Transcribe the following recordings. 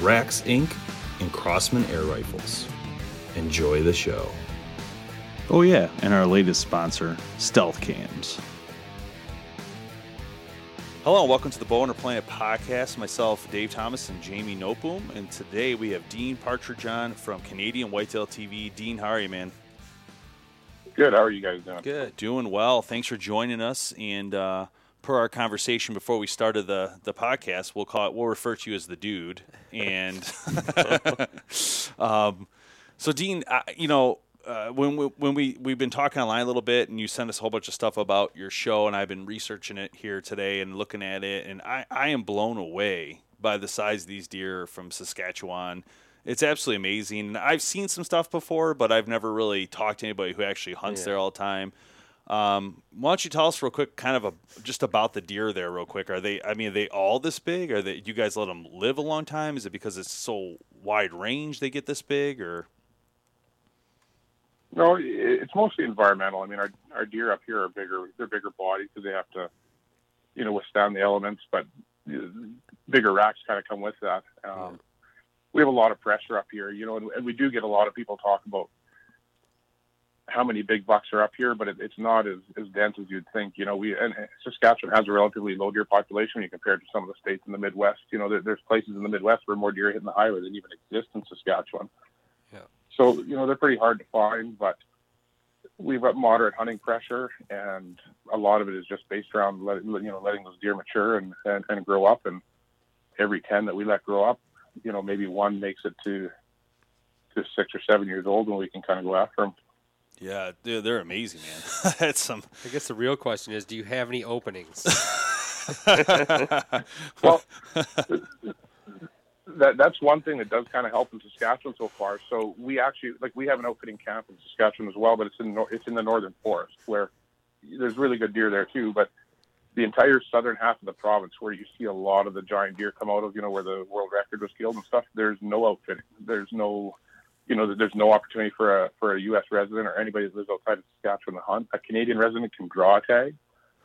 Rax Inc., and Crosman Air Rifles. Enjoy the show. Oh, yeah, and our latest sponsor, Stealth Cams. Hello and welcome to the Bowhunter Planet podcast. Myself, Dave Thomas, and Jamie Noteboom. And today we have Dean Partridge on from Canadian Whitetail TV. Dean, how are you, man? Good. How are you guys doing? Good. Doing well. Thanks for joining us. And uh, per our conversation before we started the the podcast, we'll call it. We'll refer to you as the dude. And um, so, Dean, I, you know. Uh, when we when we we've been talking online a little bit, and you sent us a whole bunch of stuff about your show, and I've been researching it here today and looking at it, and I, I am blown away by the size of these deer from Saskatchewan. It's absolutely amazing. I've seen some stuff before, but I've never really talked to anybody who actually hunts Yeah. there all the time. Um, why don't you tell us real quick, kind of a, just about the deer there, real quick? Are they? I mean, are they all this big? Are they? You guys let them live a long time? Is it because it's so wide range they get this big, or? No, it's mostly environmental. I mean, our our deer up here are bigger. They're bigger bodies because they have to, you know, withstand the elements. But uh, bigger racks kind of come with that. Um, We have a lot of pressure up here, you know, and, and we do get a lot of people talk about how many big bucks are up here, but it, it's not as, as dense as you'd think. You know, we and Saskatchewan has a relatively low deer population when you compare it to some of the states in the Midwest. You know, there, there's places in the Midwest where more deer hitting the highway than even exist in Saskatchewan. Yeah. So you know they're pretty hard to find, but we've got moderate hunting pressure, and a lot of it is just based around letting you know letting those deer mature and, and, and grow up. And every ten that we let grow up, you know maybe one makes it to to six or seven years old, and we can kind of go after them. Yeah, they're, they're amazing, man. That's some. I guess the real question is, do you have any openings? well, that that's one thing that does kind of help in Saskatchewan so far. So we actually like we have an outfitting camp in Saskatchewan as well, but it's in nor- it's in the northern forest where there's really good deer there too. But the entire southern half of the province, where you see a lot of the giant deer come out of, you know, where the world record was killed and stuff, there's no outfitting. There's no you know, there's no opportunity for a for a U.S. resident or anybody that lives outside of Saskatchewan to hunt. A Canadian resident can draw a tag,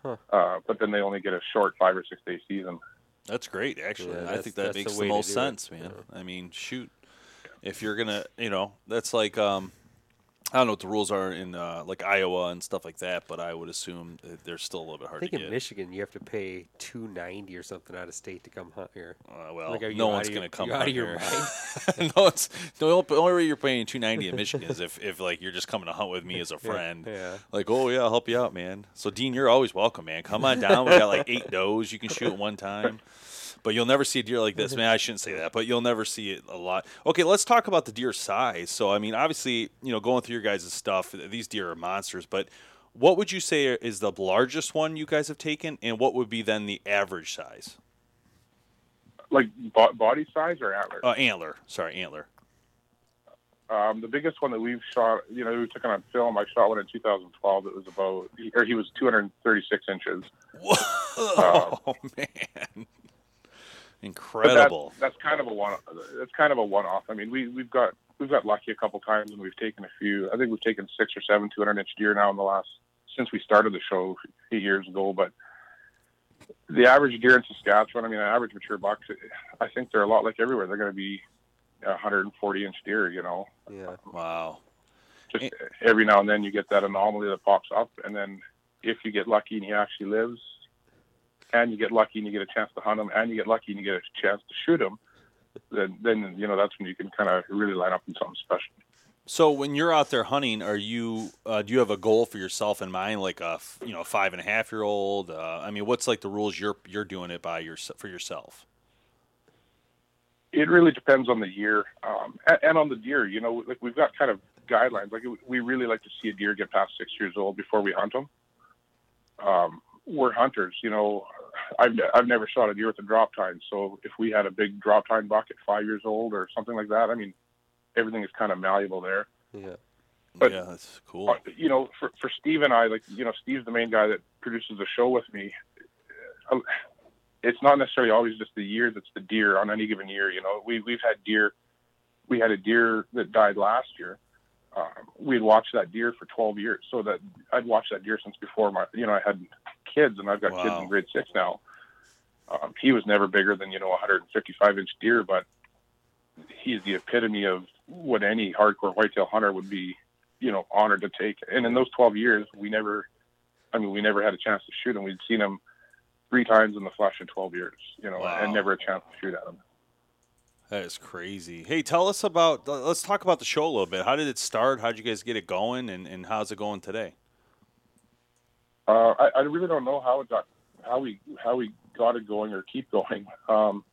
Huh. uh, but then they only get a short five or six day season. That's great, actually. Yeah, I think that that's the makes the, most do it. sense, man. I mean, shoot, if you're gonna, you know, that's like, um, I don't know what the rules are in uh, like Iowa and stuff like that, but I would assume that they're still a little bit hard. I think to in get. Michigan you have to pay two ninety or something out of state to come hunt here. Uh, well, Like, no one's gonna come out of your here. mind? no, it's the only, the only way you're paying two ninety in Michigan is if, if like you're just coming to hunt with me as a friend. yeah. Like, oh yeah, I'll help you out, man. So Dean, you're always welcome, man. Come on down. We got like eight does you can shoot at one time. But you'll never see a deer like this, man. I shouldn't say that, but you'll never see it a lot. Okay, let's talk about the deer size. So, I mean, obviously, you know, going through your guys' stuff, these deer are monsters. But what would you say is the largest one you guys have taken, and what would be then the average size? Like bo- body size or antler. Uh, antler. Sorry, antler. Um, the biggest one that we've shot, you know, we took it on film. I shot one in 2012. It was about, or he was 236 inches. Whoa, oh, man. Incredible. That, that's kind of a one. That's kind of a one-off. I mean, we we've got we've got lucky a couple times, and we've taken a few. I think we've taken six or seven 200-inch deer now in the last since we started the show a few years ago. But the average deer in Saskatchewan, I mean, an average mature buck, I think they're a lot like everywhere. They're going to be 140 inch deer. You know. Yeah. Wow. Just eh. every now and then you get that anomaly that pops up, and then if you get lucky and he actually lives, and you get lucky and you get a chance to hunt them, and you get lucky and you get a chance to shoot them, then then you know that's when you can kind of really line up in something special. So when you're out there hunting, are you uh, do you have a goal for yourself in mind, like a you know five and a half year old? Uh, I mean, what's like the rules you're you're doing it by your for yourself? It really depends on the year um, and, and on the deer. You know, like we've got kind of guidelines. Like we really like to see a deer get past six years old before we hunt them. Um, we're hunters, you know. I've I've never shot a deer with a drop tine, so if we had a big drop tine buck at five years old or something like that, I mean, everything is kind of malleable there. Yeah. But- yeah, that's cool. Uh, you know, for for Steve and I, like you know, Steve's the main guy that produces the show with me. Uh, It's not necessarily always just the year that's the deer on any given year. You know, we we've had deer. We had a deer that died last year. Um, we'd watched that deer for 12 years, so that I'd watched that deer since before my, you know, I had kids, and I've got kids in grade six now. Um, he was never bigger than you know 155 inch deer, but he's the epitome of what any hardcore whitetail hunter would be, you know, honored to take. And in those 12 years, we never, I mean, we never had a chance to shoot him. We'd seen him three times in the flesh in 12 years, you know, Wow. and never a chance to shoot at him. That is crazy. Hey, tell us about. Let's talk about the show a little bit. How did it start? How did you guys get it going, and, and how's it going today? Uh, I, I really don't know how it got, how we, how we got it going or keep going. Um,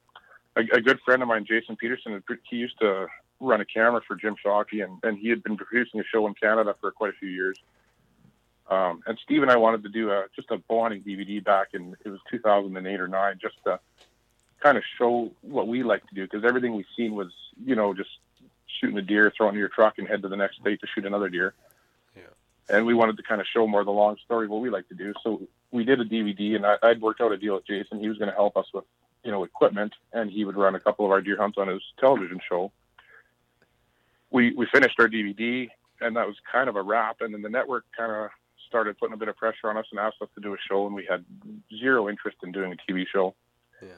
a, a good friend of mine, Jason Peterson, he used to run a camera for Jim Shockey, and, and he had been producing a show in Canada for quite a few years. Um, and Steve and I wanted to do a just a bonding DVD back in it was 2008 or nine, just to kind of show what we like to do because everything we've seen was you know just shooting a deer, throwing your truck, and head to the next state to shoot another deer. Yeah. And we wanted to kind of show more of the long story what we like to do. So we did a DVD, and I, I'd worked out a deal with Jason. He was going to help us with you know equipment, and he would run a couple of our deer hunts on his television show. We we finished our DVD, and that was kind of a wrap. And then the network kind of started putting a bit of pressure on us and asked us to do a show, and we had zero interest in doing a TV show. Yeah.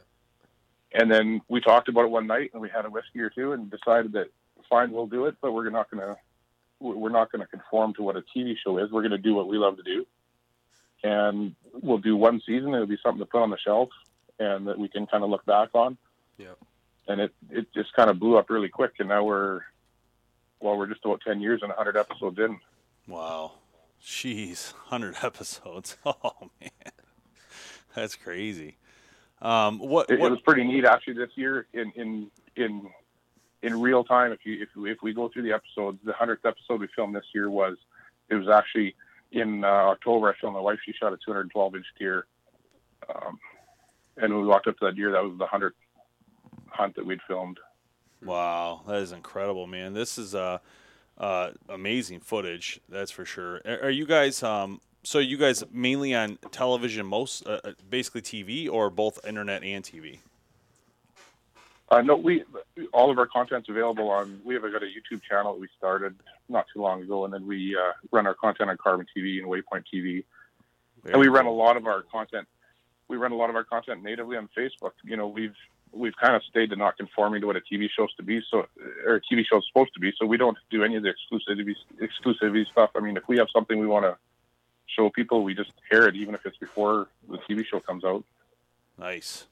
And then we talked about it one night, and we had a whiskey or two, and decided that fine, we'll do it, but we're not going to we're not going to conform to what a TV show is. We're going to do what we love to do, and we'll do one season. It'll be something to put on the shelf, and that we can kind of look back on. Yeah. And it it just kind of blew up really quick, and now we're well, we're just about ten years and hundred episodes in. Wow. Jeez, 100 episodes. Oh, man. That's crazy. Um, what, it, it was pretty neat actually this year in in in in real time. If you if if we go through the episodes, the hundredth episode we filmed this year was it was actually in uh, October. I filmed my wife. She shot a 212 inch deer, um, and we walked up to that deer, that was the hundredth hunt that we'd filmed. Wow, that is incredible, man. This is uh, uh, amazing footage, that's for sure. Are, are you guys um, so you guys mainly on television, most uh, uh, basically TV, or both internet and TV? Uh, no, we all of our content's available on. We have got a YouTube channel that we started not too long ago, and then we uh, run our content on Carbon TV and Waypoint TV. and we run a lot of our content. We run a lot of our content natively on Facebook. You know, we've we've kind of stayed to not conforming to what a TV show's to be, so or a TV show's supposed to be. So we don't do any of the exclusivity exclusivity stuff. I mean, if we have something we want to show people, we just air it, even if it's before the TV show comes out. Nice.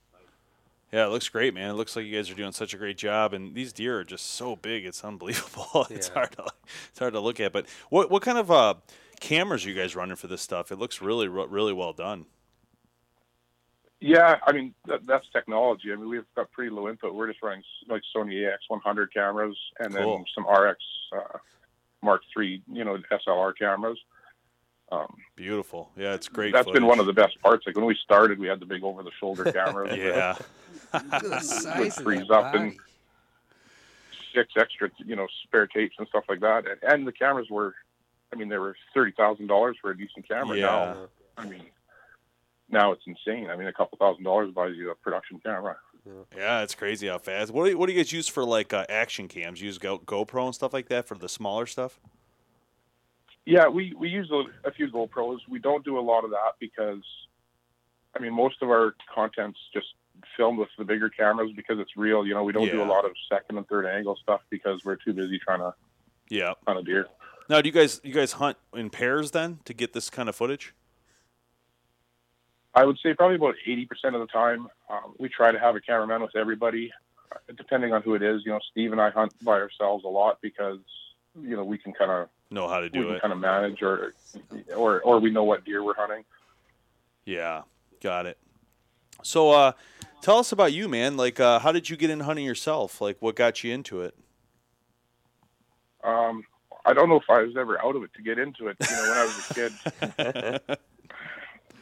Yeah, it looks great, man. It looks like you guys are doing such a great job, and these deer are just so big; it's unbelievable. it's Yeah. hard to it's hard to look at. But what what kind of uh, cameras are you guys running for this stuff? It looks really really well done. Yeah, I mean that, that's technology. I mean we've got pretty low input. We're just running like Sony AX100 cameras and Cool. then some RX uh, Mark III, you know, SLR cameras. Um, Beautiful. Yeah, it's great. that's been one of the best parts. Like when we started, we had the big over-the-shoulder cameras. Yeah. Look at the size of freeze that up and- six extra, you know, spare tapes and stuff like that. And, and the cameras were, I mean, they were thirty thousand dollars for a decent camera. Yeah. Now, I mean, now it's insane. I mean, a couple thousand dollars buys you a production camera. Yeah, it's crazy how fast. What do you, what do you guys use for like uh, action cams? You use Go, GoPro and stuff like that for the smaller stuff. Yeah, we we use a, a few GoPros. We don't do a lot of that because, I mean, most of our content's just filmed with the bigger cameras because it's real. You know, we don't do a lot of second and third angle stuff because we're too busy trying to Yeah. hunt a deer. Now, do you guys you guys hunt in pairs then to get this kind of footage? I would say probably about 80% of the time, um, we try to have a cameraman with everybody, uh, depending on who it is. You know, Steve and I hunt by ourselves a lot because, you know, we can kind of Know how to we do can it. kind of manage or, or, or we know what deer we're hunting. Yeah, got it. So, uh, tell us about you, man. Like, uh, how did you get into hunting yourself? Like, what got you into it? Um, I don't know if I was ever out of it to get into it. You know, when I was a kid,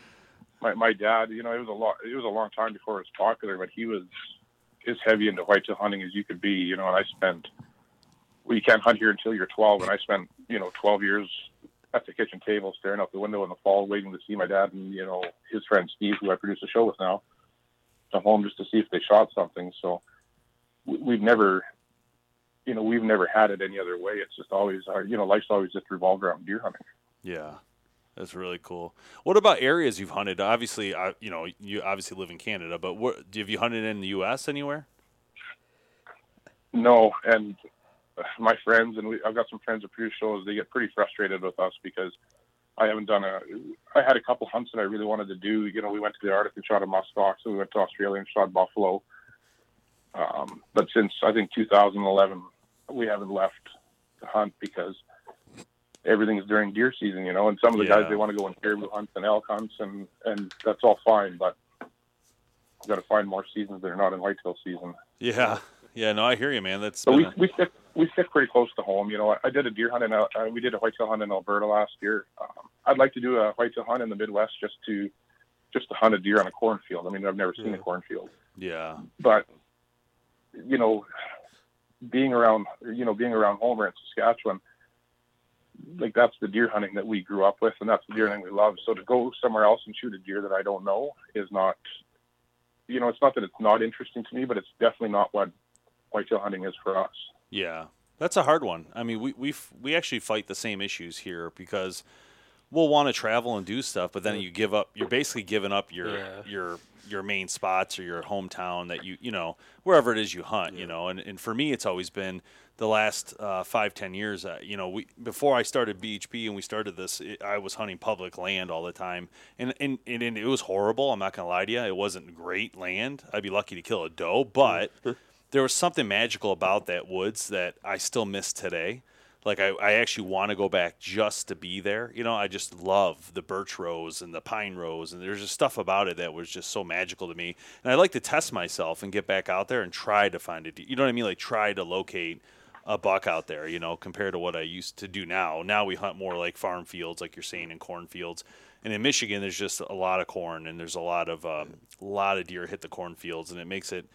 my my dad, you know, it was a lot. It was a long time before it was popular, but he was as heavy into whitetail hunting as you could be. You know, and I spent. You can't hunt here until you're 12, and I spent you know 12 years at the kitchen table staring out the window in the fall, waiting to see my dad and you know his friend Steve, who I produce a show with now, come home just to see if they shot something. So we- we've never you know, we've never had it any other way. It's just always our, you know, life's always just revolved around deer hunting. Yeah, that's really cool. What about areas you've hunted? Obviously, uh, you know, you obviously live in Canada, but what, have you hunted in the U.S. anywhere? No, and uh, my friends and we, I've got some friends that produce shows. They get pretty frustrated with us because I haven't done a. I had a couple hunts that I really wanted to do. You know, we went to the Arctic and shot a muskox, and we went to Australia and shot buffalo. Um, but since I think 2011, we haven't left to hunt because everything's during deer season. You know, and some of the Yeah. guys they want to go on caribou hunts and elk hunts, and and that's all fine, but. you've got to find more seasons that are not in whitetail season. Yeah, yeah. No, I hear you, man. That's So we, a- we stick we stick pretty close to home. You know, I, I did a deer hunt in uh, we did a whitetail hunt in Alberta last year. Um, I'd like to do a whitetail hunt in the Midwest just to just to hunt a deer on a cornfield. I mean, I've never seen a cornfield, yeah, but you know, being around you know being around Homer in Saskatchewan, like that's the deer hunting that we grew up with, and that's the deer hunting we love. So to go somewhere else and shoot a deer that I don't know is not, you know, it's not that it's not interesting to me, but it's definitely not what whitetail hunting is for us. Yeah. That's a hard one. I mean, we we we actually fight the same issues here because we'll want to travel and do stuff, but then you give up. You're basically giving up your Yeah. your your main spots or your hometown that you you know wherever it is you hunt. You know, and and for me, it's always been the last uh, five ten years. Uh, you know, we before I started BHP and we started this, it, I was hunting public land all the time, and, and and and it was horrible. I'm not gonna lie to you, it wasn't great land. I'd be lucky to kill a doe, but there was something magical about that woods that I still miss today. Like I, I actually want to go back just to be there. You know, I just love the birch rows and the pine rows, and there's just stuff about it that was just so magical to me. And I like to test myself and get back out there and try to find it. You know what I mean? Like try to locate a buck out there. You know, compared to what I used to do now. Now we hunt more like farm fields, like you're saying, in cornfields. And in Michigan, there's just a lot of corn, and there's a lot of um, a lot of deer hit the cornfields, and it makes it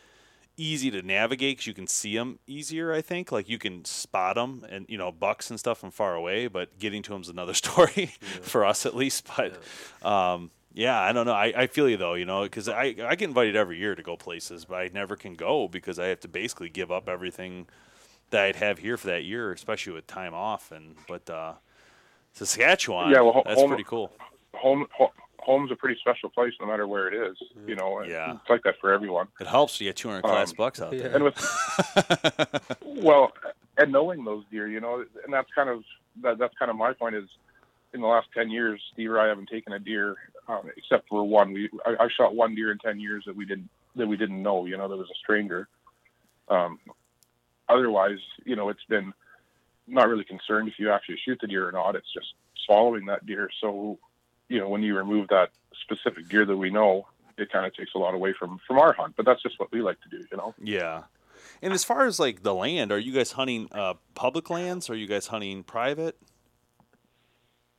easy to navigate because you can see them easier. I think like you can spot them and you know bucks and stuff from far away, but getting to them is another story for us at least. But yeah. Um, yeah, I don't know. I, I feel you though, you know, because I I get invited every year to go places, but I never can go because I have to basically give up everything that I'd have here for that year, especially with time off. And but uh, Saskatchewan, Yeah, well, that's home- pretty cool. home ho- home's a pretty special place no matter where it is you know Yeah. it's like that for everyone. It helps you get 200 class Um, bucks out there. and with well and knowing those deer you know and that's kind of that, that's kind of my point is in the last 10 years steve or i haven't taken a deer um, except for one. We I, I shot one deer in 10 years that we didn't that we didn't know you know that was a stranger. Um, otherwise you know it's been not really concerned if you actually shoot the deer or not. It's just following that deer. So you know, when you remove that specific gear that we know, it kind of takes a lot away from from our hunt. But that's just what we like to do, you know. Yeah. And as far as like the land, are you guys hunting uh, public lands? Or are you guys hunting private?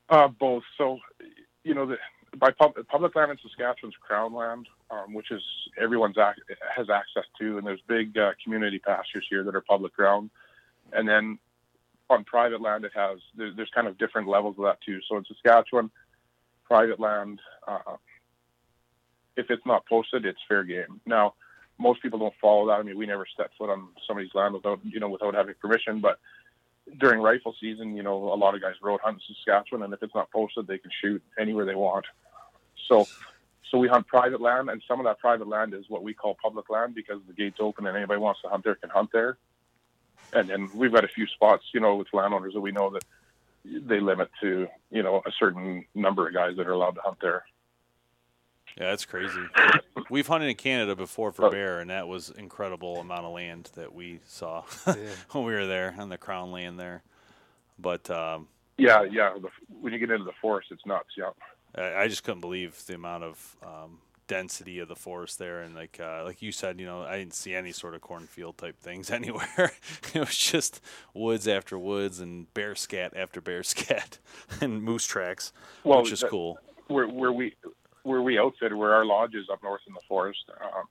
Uh, both. So, you know, the, by pub, public land in Saskatchewan's crown land, um, which is everyone's ac- has access to, and there's big uh, community pastures here that are public ground. And then on private land, it has there, there's kind of different levels of that too. So in Saskatchewan, private land, uh, if it's not posted, it's fair game. Now, most people don't follow that. I mean, we never step foot on somebody's land without you know without having permission. But during rifle season, you know, a lot of guys road hunt in Saskatchewan, and if it's not posted, they can shoot anywhere they want. So, so we hunt private land, and some of that private land is what we call public land because the gate's open and anybody wants to hunt there can hunt there. And then we've got a few spots, you know, with landowners that we know that they limit to, you know, a certain number of guys that are allowed to hunt there. Yeah, that's crazy. We've hunted in Canada before for bear, and that was incredible amount of land that we saw when we were there on the crown land there. But um, Yeah, yeah. The, when you get into the forest, it's nuts. Yeah. I, I just couldn't believe the amount of um, density of the forest there, and like uh, like you said, you know, I didn't see any sort of cornfield type things anywhere. it was just woods after woods and bear scat after bear scat and moose tracks, Well, which is that- cool. where where we where we outfitted, where our lodge is up north in the forest, um,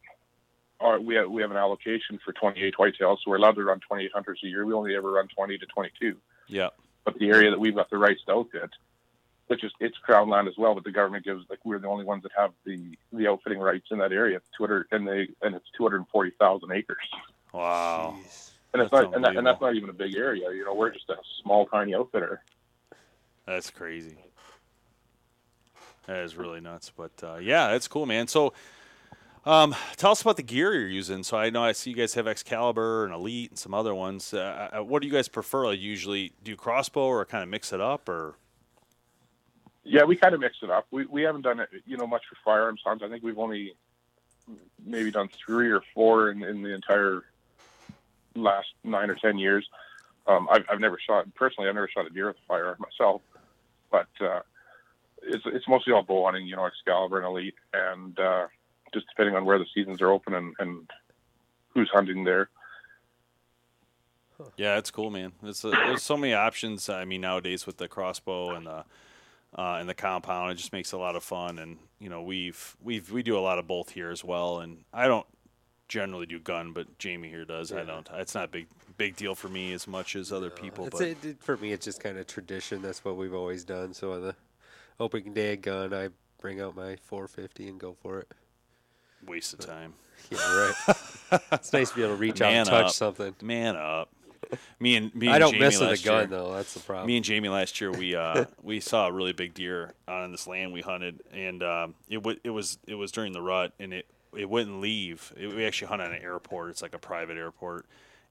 our, we have, we have an allocation for 28 whitetails, so we're allowed to run 28 hunters a year. We only ever run 20 to 22. Yeah, But the area that we've got the rights to outfit, which is it's crown land as well, but the government gives like we're the only ones that have the the outfitting rights in that area. It's 200 and they and it's 240,000 acres. wow. And it's That's not and, that, and that's not even a big area. You know, we're just a small tiny outfitter. That's crazy. That is really nuts. But uh, yeah, that's cool, man. So, um, tell us about the gear you're using. So I know I see you guys have Excalibur and Elite and some other ones. Uh, uh, what do you guys prefer? Like usually do crossbow or kind of mix it up or? Yeah, we kind of mix it up. We we haven't done it, you know, much for firearms hunts. I think we've only maybe done three or four in, in the entire last nine or ten years. Um, I've, I've never shot personally. I've never shot a deer with a firearm myself, but uh, it's it's mostly all bow hunting. You know, Excalibur and Elite, and uh, just depending on where the seasons are open and, and who's hunting there. Yeah, it's cool, man. It's a, there's so many options. I mean, nowadays with the crossbow and the uh, and the compound, it just makes it a lot of fun. And you know, we've we've we do a lot of both here as well. And I don't generally do gun, but Jamie here does. I don't. It's not a big big deal for me as much as other people. It's But it, it- for me, it's just kind of tradition. That's what we've always done. So on the opening day of gun, I bring out my 450 and go for it. waste of time. Yeah, right. it's nice to be able to reach out and touch up. something. Man up. Me and me. I and don't Jamie mess with a last gun year- though. That's the problem. Me and Jamie last year, we uh, we saw a really big deer on this land we hunted, and um, it w- it was it was during the rut, and it it wouldn't leave. It, we actually hunted an airport. It's like a private airport,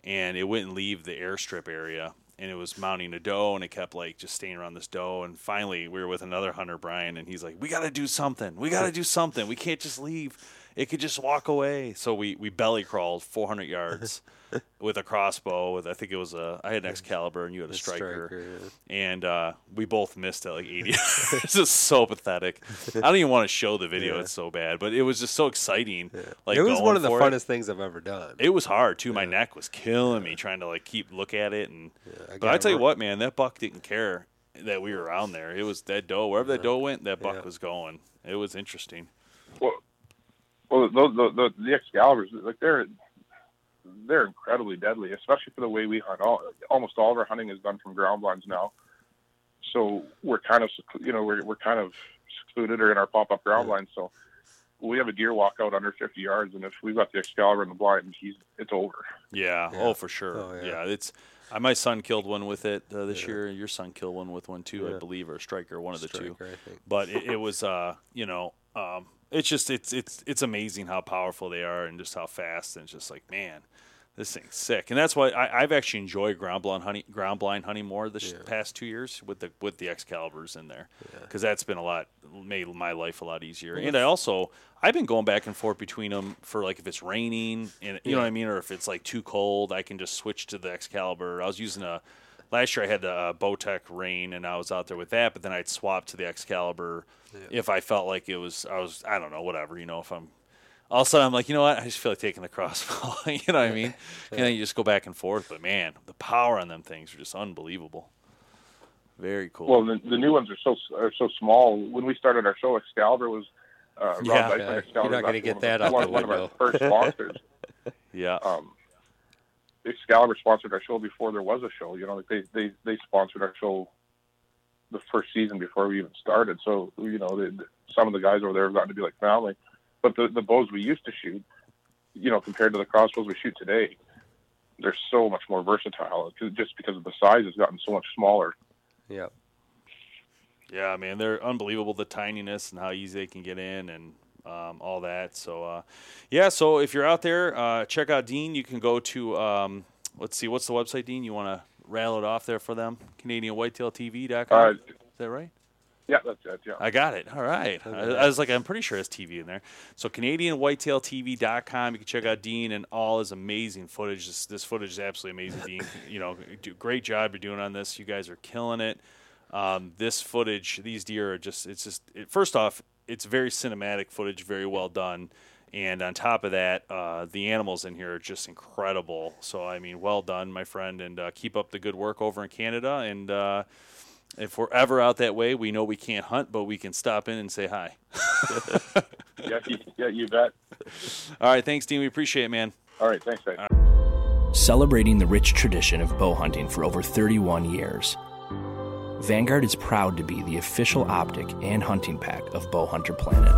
and it wouldn't leave the airstrip area. And it was mounting a doe, and it kept like just staying around this doe. And finally, we were with another hunter, Brian, and he's like, "We got to do something. We got to do something. We can't just leave. It could just walk away." So we we belly crawled 400 yards with a crossbow. With I think it was a I had an Excalibur, and you had a striker striker, yeah. and uh, we both missed at like 80. it's just so pathetic. I don't even want to show the video; Yeah. it's so bad. But it was just so exciting. Like it was one of the funnest It. things I've ever done. It was hard too. My neck was killing me trying to like keep look at it. And I but I tell you what, man, that buck didn't care that we were around there. It was that doe wherever that doe went, that buck Yeah. was going. It was interesting. Well, well, those, the, the, the Excaliburs, like they're they're incredibly deadly, especially for the way we hunt. All, almost all of our hunting is done from ground blinds now, so we're kind of you know we're we're kind of secluded or in our pop up ground blinds. So we have a deer walk out under 50 yards, and if we've got the Excalibur in the blind, he's it's over. Yeah. Yeah. Oh, for sure. Oh, yeah. yeah. It's. Uh, my son killed one with it uh, this year. Your son killed one with one too, I believe, or striker, one of the two. Striker, I think. but it, it was uh you know um it's just it's it's it's amazing how powerful they are and just how fast and it's just like man this thing's sick. And that's why I, I've actually enjoyed ground blind hunting ground blind hunting more this Yeah. past two years with the with the Excaliburs in there. Because that's been a lot made my life a lot easier. And I also I've been going back and forth between them for like if it's raining and you know what I mean? Or if it's like too cold I can just switch to the Excalibur. I was using a last year I had the uh, Bowtech Reign, and I was out there with that. But then I'd swap to the Excalibur if I felt like it was. I was. I don't know. Whatever. You know. If I'm. All of a sudden, I'm like, you know what? I just feel like taking the crossbow. you know what I mean? And then you just go back and forth. But man, the power on them things are just unbelievable. Very cool. Well, the, the new ones are so are so small. When we started our show, Excalibur was uh, Rob Yeah. Dyson, Yeah, Excalibur you're not gonna actually get one of that the- out one, the one of our first sponsors. yeah. um, Excalibur sponsored our show before there was a show. You know, like they they they sponsored our show the first season before we even started. So you know, the, the- some of the guys over there have gotten to be like family. But the the bows we used to shoot, you know, compared to the crossbows we shoot today, they're so much more versatile just because of the size has gotten so much smaller. Yeah. Yeah, man, they're unbelievable the tininess and how easy they can get in and um, all that. So, uh, yeah, so if you're out there, uh, check out Dean. You can go to, um, let's see, what's the website, Dean? You want to rattle it off there for them? CanadianWhitetailTV.com. Uh, Is that right? Yeah, that's it. Yeah. I got it. All right. I, I was like, I'm pretty sure it's TV in there. So CanadianWhitetailTV.com. You can check out Dean and all his amazing footage. This, this footage is absolutely amazing, Dean. You know, do, great job you're doing on this. You guys are killing it. Um, this footage, these deer are just, it's just, it, first off, it's very cinematic footage, very well done. And on top of that, uh, the animals in here are just incredible. So, I mean, well done, my friend, and uh, keep up the good work over in Canada. And uh, if we're ever out that way, we know we can't hunt, but we can stop in and say hi. yeah, you, yeah, you bet. All right, thanks, Dean. We appreciate it, man. All right, thanks, guys. Celebrating the rich tradition of bow hunting for over 31 years. Vanguard is proud to be the official optic and hunting pack of Bowhunter Planet.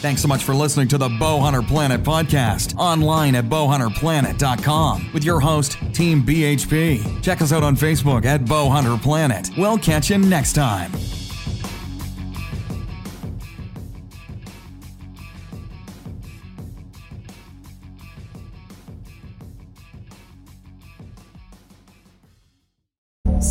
Thanks so much for listening to the Bowhunter Planet podcast online at bowhunterplanet.com with your host, Team BHP. Check us out on Facebook at Bowhunter Planet. We'll catch you next time.